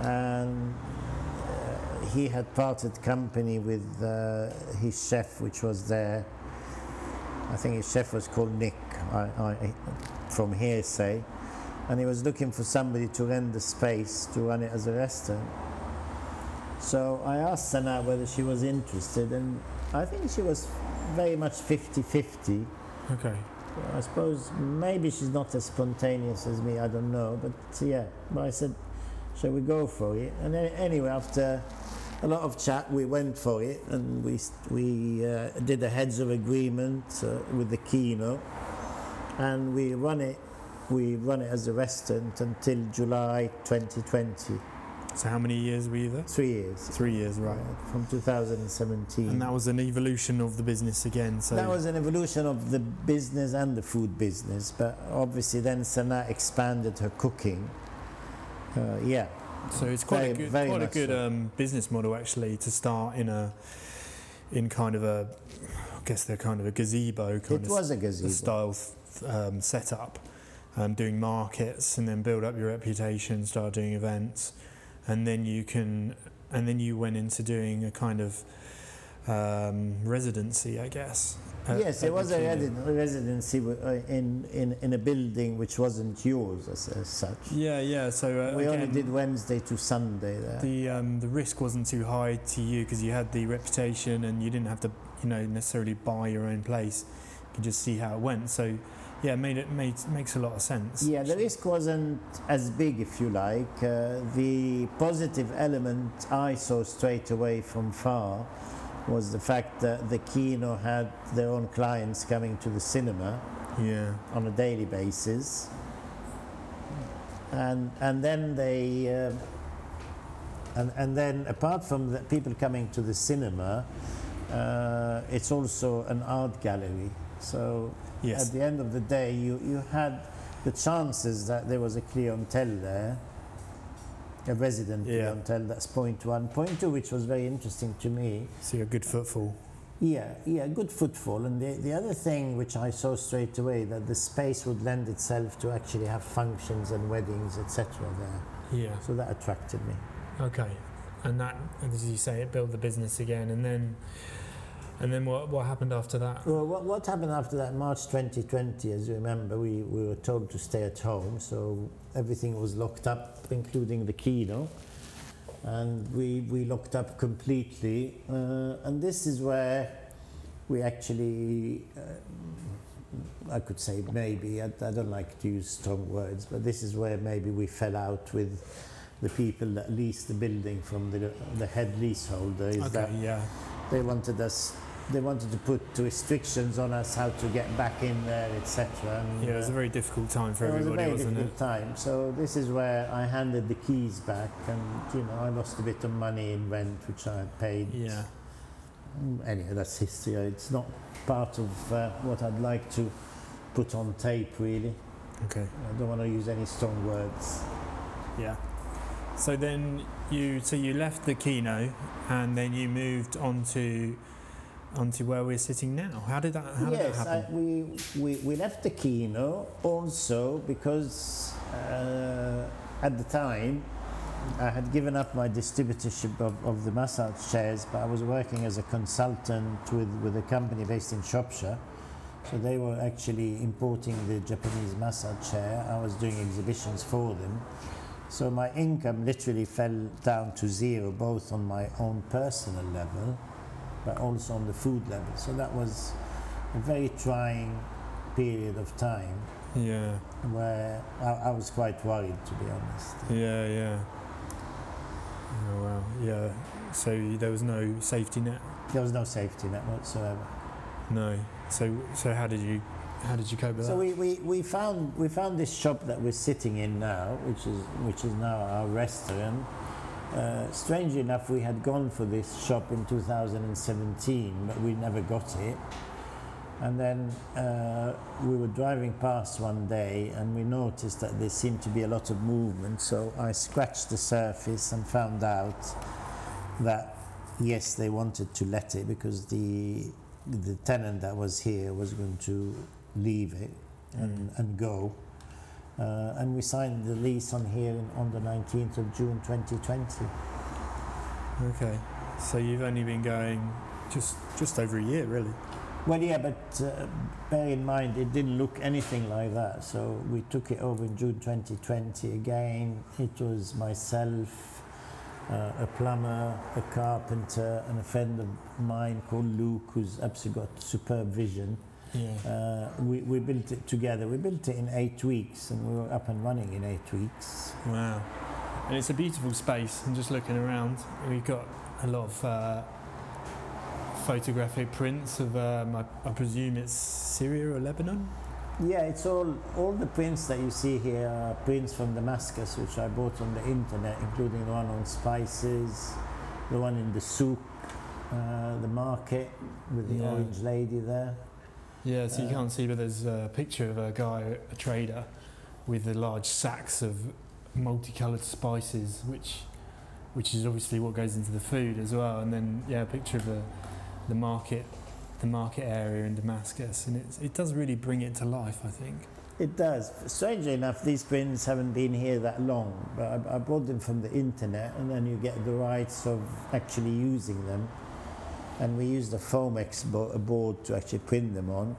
And uh, he had parted company with uh, his chef, which was there. I think his chef was called Nick, I, I, from hearsay, and he was looking for somebody to rent the space to run it as a restaurant. So I asked Sennah whether she was interested, and I think she was very much 50 50. Okay. I suppose maybe she's not as spontaneous as me, I don't know, but yeah. But I said, shall we go for it? And then, anyway, after a lot of chat, we went for it, and we we uh, did a heads of agreement uh, with the Kino, and we run it. We run it as a restaurant until July 2020. So how many years were you there? Three years. Three years, right. uh, from 2017. And that was an evolution of the business again. So that was an evolution of the business and the food business, but obviously then Sennah expanded her cooking. Uh, yeah, So it's quite Very- a good, very quite a good so. um, business model actually to start in a, in kind of a, I guess they're kind of a gazebo kind it of was a gazebo. style um, setup, um, doing markets and then build up your reputation, start doing events, and then you can, and then you went into doing a kind of um, residency, I guess. at- yes, it was the a residency uh, in, in, in a building which wasn't yours as, as such. Yeah, yeah. So uh, we again, only did Wednesday to Sunday there. the um, the risk wasn't too high to you because you had the reputation and you didn't have to you know necessarily buy your own place. You could just see how it went. So yeah, it made it made makes a lot of sense. Yeah, the risk wasn't as big, if you like. Uh, the positive element I saw straight away from far was the fact that the Kino had their own clients coming to the cinema Yeah, on a daily basis. And, and then they, uh, and, and then apart from the people coming to the cinema, uh, it's also an art gallery. So yes, at the end of the day, you, you had the chances that there was a clientele there, a resident Yeah. clientele. That's point one. Point two, which was very interesting to me. So a good footfall. Yeah, yeah, good footfall. And the, the other thing which I saw straight away that the space would lend itself to actually have functions and weddings, etc. There. Yeah. So that attracted me. Okay. And that, as you say, it built the business again, and then, and then what what happened after that? Well, what, what happened after that? March 2020, as you remember, we, we were told to stay at home, so everything was locked up, including the kino. And we, we locked up completely. Uh, and this is where we actually, uh, I could say maybe, I, I don't like to use strong words, but this is where maybe we fell out with the people that leased the building from the, the head leaseholder. Is Okay, that yeah. they wanted us, they wanted to put restrictions on us how to get back in there, etc. Yeah, it was a very difficult time for it was a very wasn't difficult it? time. So this is where I handed the keys back, and you know I lost a bit of money in rent, which I had paid. Yeah. Mm, Anyway, that's history. It's not part of uh, what I'd like to put on tape, really. Okay. I don't want to use any strong words. Yeah. So then you so you left the Kino and then you moved on to onto where we're sitting now. How did that how did that yes, happen? we, we we left the Kino also because uh, at the time I had given up my distributorship of, of the massage chairs, but I was working as a consultant with, with a company based in Shropshire. So they were actually importing the Japanese massage chair. I was doing exhibitions for them. So my income literally fell down to zero, both on my own personal level, but also on the food level. So that was a very trying period of time yeah. where I, I was quite worried, to be honest. Yeah, yeah. Oh wow. Yeah. So there was no safety net. There was no safety net whatsoever. No. So so how did you how did you cope with So that? we, we, we found we found this shop that we're sitting in now, which is which is now our restaurant. Uh, strangely enough, we had gone for this shop in 2017, but we never got it. And then uh, we were driving past one day, and we noticed that there seemed to be a lot of movement. So I scratched the surface and found out that yes, they wanted to let it because the the tenant that was here was going to leave it and, Mm. and go. Uh, and we signed the lease on here in, on the 19th of June 2020. Okay. So you've only been going just just over a year, really. Well, yeah, but uh, bear in mind it didn't look anything like that. So we took it over in June 2020. Again, it was myself, uh, a plumber, a carpenter, and a friend of mine called Luke, who's absolutely got superb vision. Yeah. Uh, we, we built it together. We built it in eight weeks, and we were up and running in eight weeks. Wow. And it's a beautiful space. And just looking around, we've got a lot of uh, photographic prints of, um, I, I presume it's Syria or Lebanon. Yeah, it's all all the prints that you see here are prints from Damascus, which I bought on the internet, including the one on spices, the one in the souk, uh, the market with the Yeah. orange lady there. Yeah, so you Uh, can't see, but there's a picture of a guy, a trader, with the large sacks of multicoloured spices, which, which is obviously what goes into the food as well. And then yeah, a picture of the, the market, the market area in Damascus, and it's, it does really bring it to life, I think. It does. Strangely enough, these prints haven't been here that long, but I, I bought them from the internet, and then you get the rights of actually using them. And we used a Foamex bo- board to actually print them on.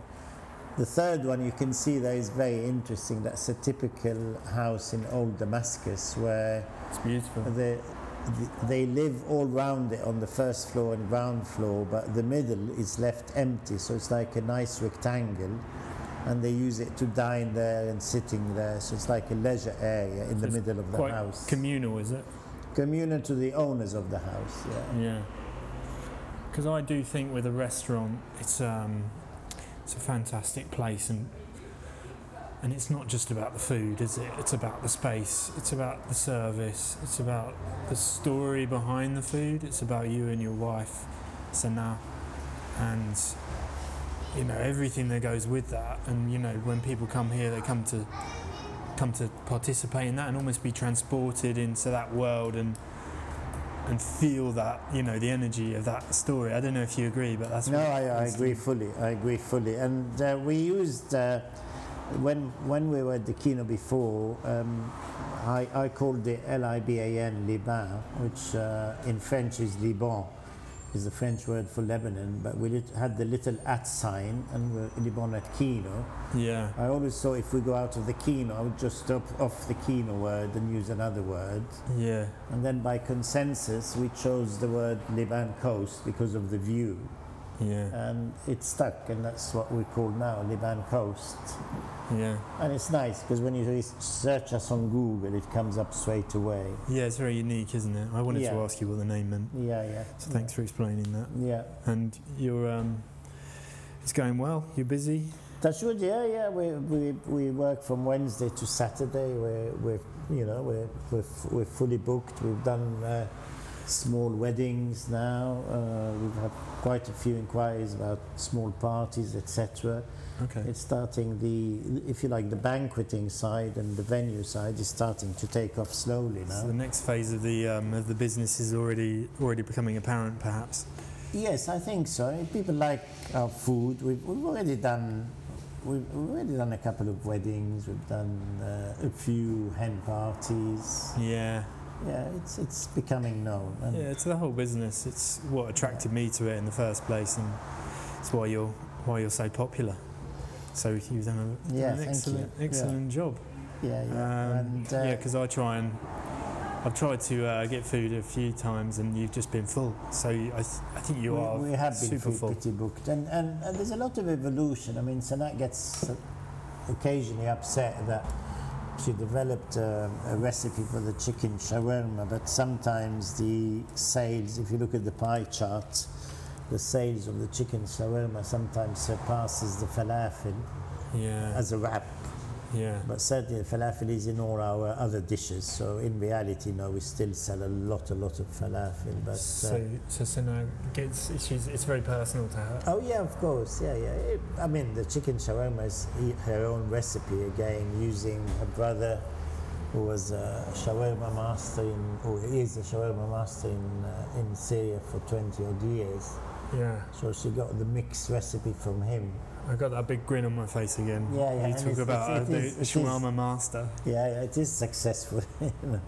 The third one you can see there is very interesting. That's a typical house in old Damascus where It's beautiful. the, the, they live all round it on the first floor and ground floor, but the middle is left empty, so it's like a nice rectangle. And they use it to dine there and sitting there, so it's like a leisure area in So the middle of the Quite house. communal, is it? Communal to the owners of the house, yeah. Yeah. Because I do think with a restaurant, it's um, it's a fantastic place, and and it's not just about the food, is it? It's about the space. It's about the service. It's about the story behind the food. It's about you and your wife, Sennah, and you know everything that goes with that. And you know when people come here, they come to come to participate in that and almost be transported into that world and and feel that you know the energy of that story. I don't know if you agree, but that's No, I, I agree fully. I agree fully. And uh, we used uh, when when we were at the Kino before. Um, I, I called it L-I-B-A-N, Liban, which uh, in French is Liban, is the French word for Lebanon. But we had the little at sign, and we're Liban at Kino. Yeah, I always thought if we go out of the Kino, I would just stop off the Kino word and use another word. yeah, And then by consensus, we chose the word Liban coast because of the view. Yeah. and it stuck, and that's what we call now Liban Coast. Yeah. And it's nice because when you search us on Google, it comes up straight away. Yeah, it's very unique, isn't it? I wanted to ask you what the name meant. Yeah, yeah. So thanks for explaining that. Yeah. And you're, um, it's going well. You're busy. Touchwood, yeah, yeah. We, we, we work from Wednesday to Saturday. We're, we're you know, we're, we're, f- we're fully booked. We've done uh, small weddings now. Uh, we've had quite a few inquiries about small parties, etc. Okay. It's starting the, if you like, the banqueting side and the venue side is starting to take off slowly So now. the next phase of the um, of the business is already already becoming apparent, perhaps. Yes, I think so. People like our food. We've, we've already done. We've we've already done a couple of weddings. We've done uh, a few hen parties. Yeah. Yeah, it's it's becoming known. And Yeah, it's the whole business. It's what attracted me to it in the first place, and it's why you're why you're so popular. So you've done, a, Yeah, an excellent you. excellent job. yeah, yeah. Um, and, uh, yeah, because I try and I've tried to uh, get food a few times, and you've just been full. So I, th- I think you we, are we have been full. pretty booked, and, and and there's a lot of evolution. I mean, Sennah gets occasionally upset that she developed a, a recipe for the chicken shawarma, but sometimes the sales, if you look at the pie chart, the sales of the chicken shawarma sometimes surpasses the falafel Yeah, as a wrap. Yeah. But certainly, the falafel is in all our other dishes. So in reality, no, we still sell a lot, a lot of falafel. But uh, So, so Sennah gets she's it's very personal to her. Oh yeah, of course, yeah, yeah. It- I mean, the chicken shawarma is her own recipe again, using her brother, who was a shawarma master in, or is a shawarma master in uh, in Syria for 20 odd years. Yeah, So she got the mixed recipe from him. I got that big grin on my face again. Yeah, yeah, You talk about uh, it the is- shawarma master. Yeah, yeah, it is successful.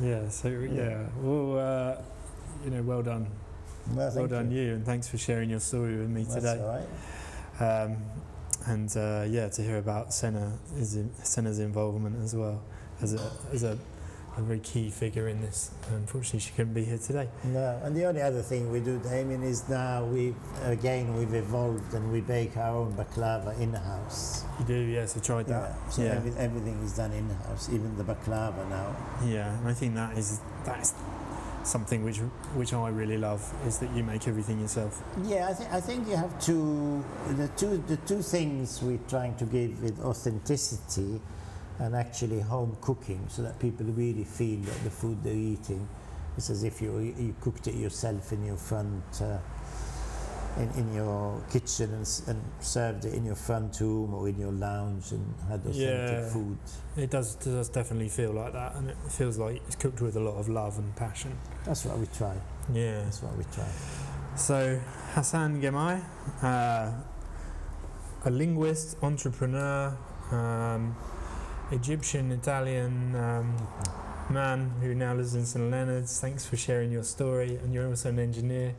Yeah. So yeah. Well, uh, you know, well done, well, well done you. and thanks for sharing your story with me That's today. That's all right. Um, and uh, yeah, to hear about Sennah is Sennah's involvement as well as a as a, a very key figure in this. Unfortunately, she couldn't be here today. No, and the only other thing we do, Damien, is now we again we've evolved and we bake our own baklava in house. You do, yes. I tried that. Yeah, so Yeah. every, everything is done in house, even the baklava now. Yeah, and I think that is that's something which which I really love is that you make everything yourself. Yeah, I think I think you have to the two the two things we're trying to give with authenticity and actually home cooking, so that people really feel that the food they're eating is as if you you cooked it yourself in your front. Uh, in, in your kitchen and, and served it in your front room or in your lounge and had authentic Yeah. food. It does does definitely feel like that, and it feels like it's cooked with a lot of love and passion. That's what we try. Yeah. That's what we try. So Hassan Gemei, uh, a linguist, entrepreneur, um, Egyptian Italian um, man who now lives in St Leonard's. Thanks for sharing your story, and you're also an engineer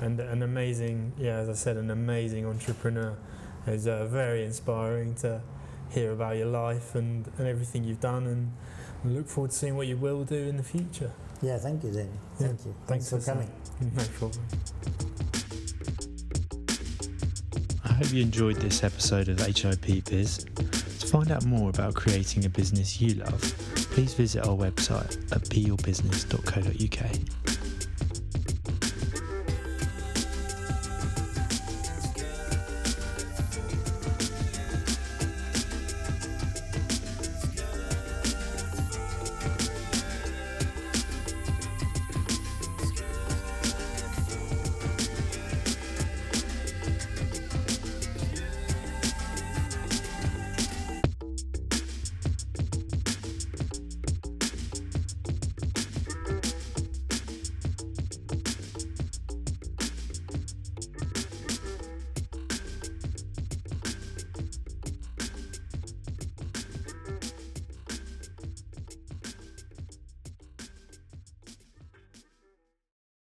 and an amazing, yeah, as I said, an amazing entrepreneur. It's uh, very inspiring to hear about your life and, and everything you've done, and I look forward to seeing what you will do in the future. Yeah, thank you, Danny. Yeah, Thank you. thanks Thanks, for for coming. No problem. I hope you enjoyed this episode of HIP Biz. To find out more about creating a business you love, please visit our website at beyourbusiness.co.uk.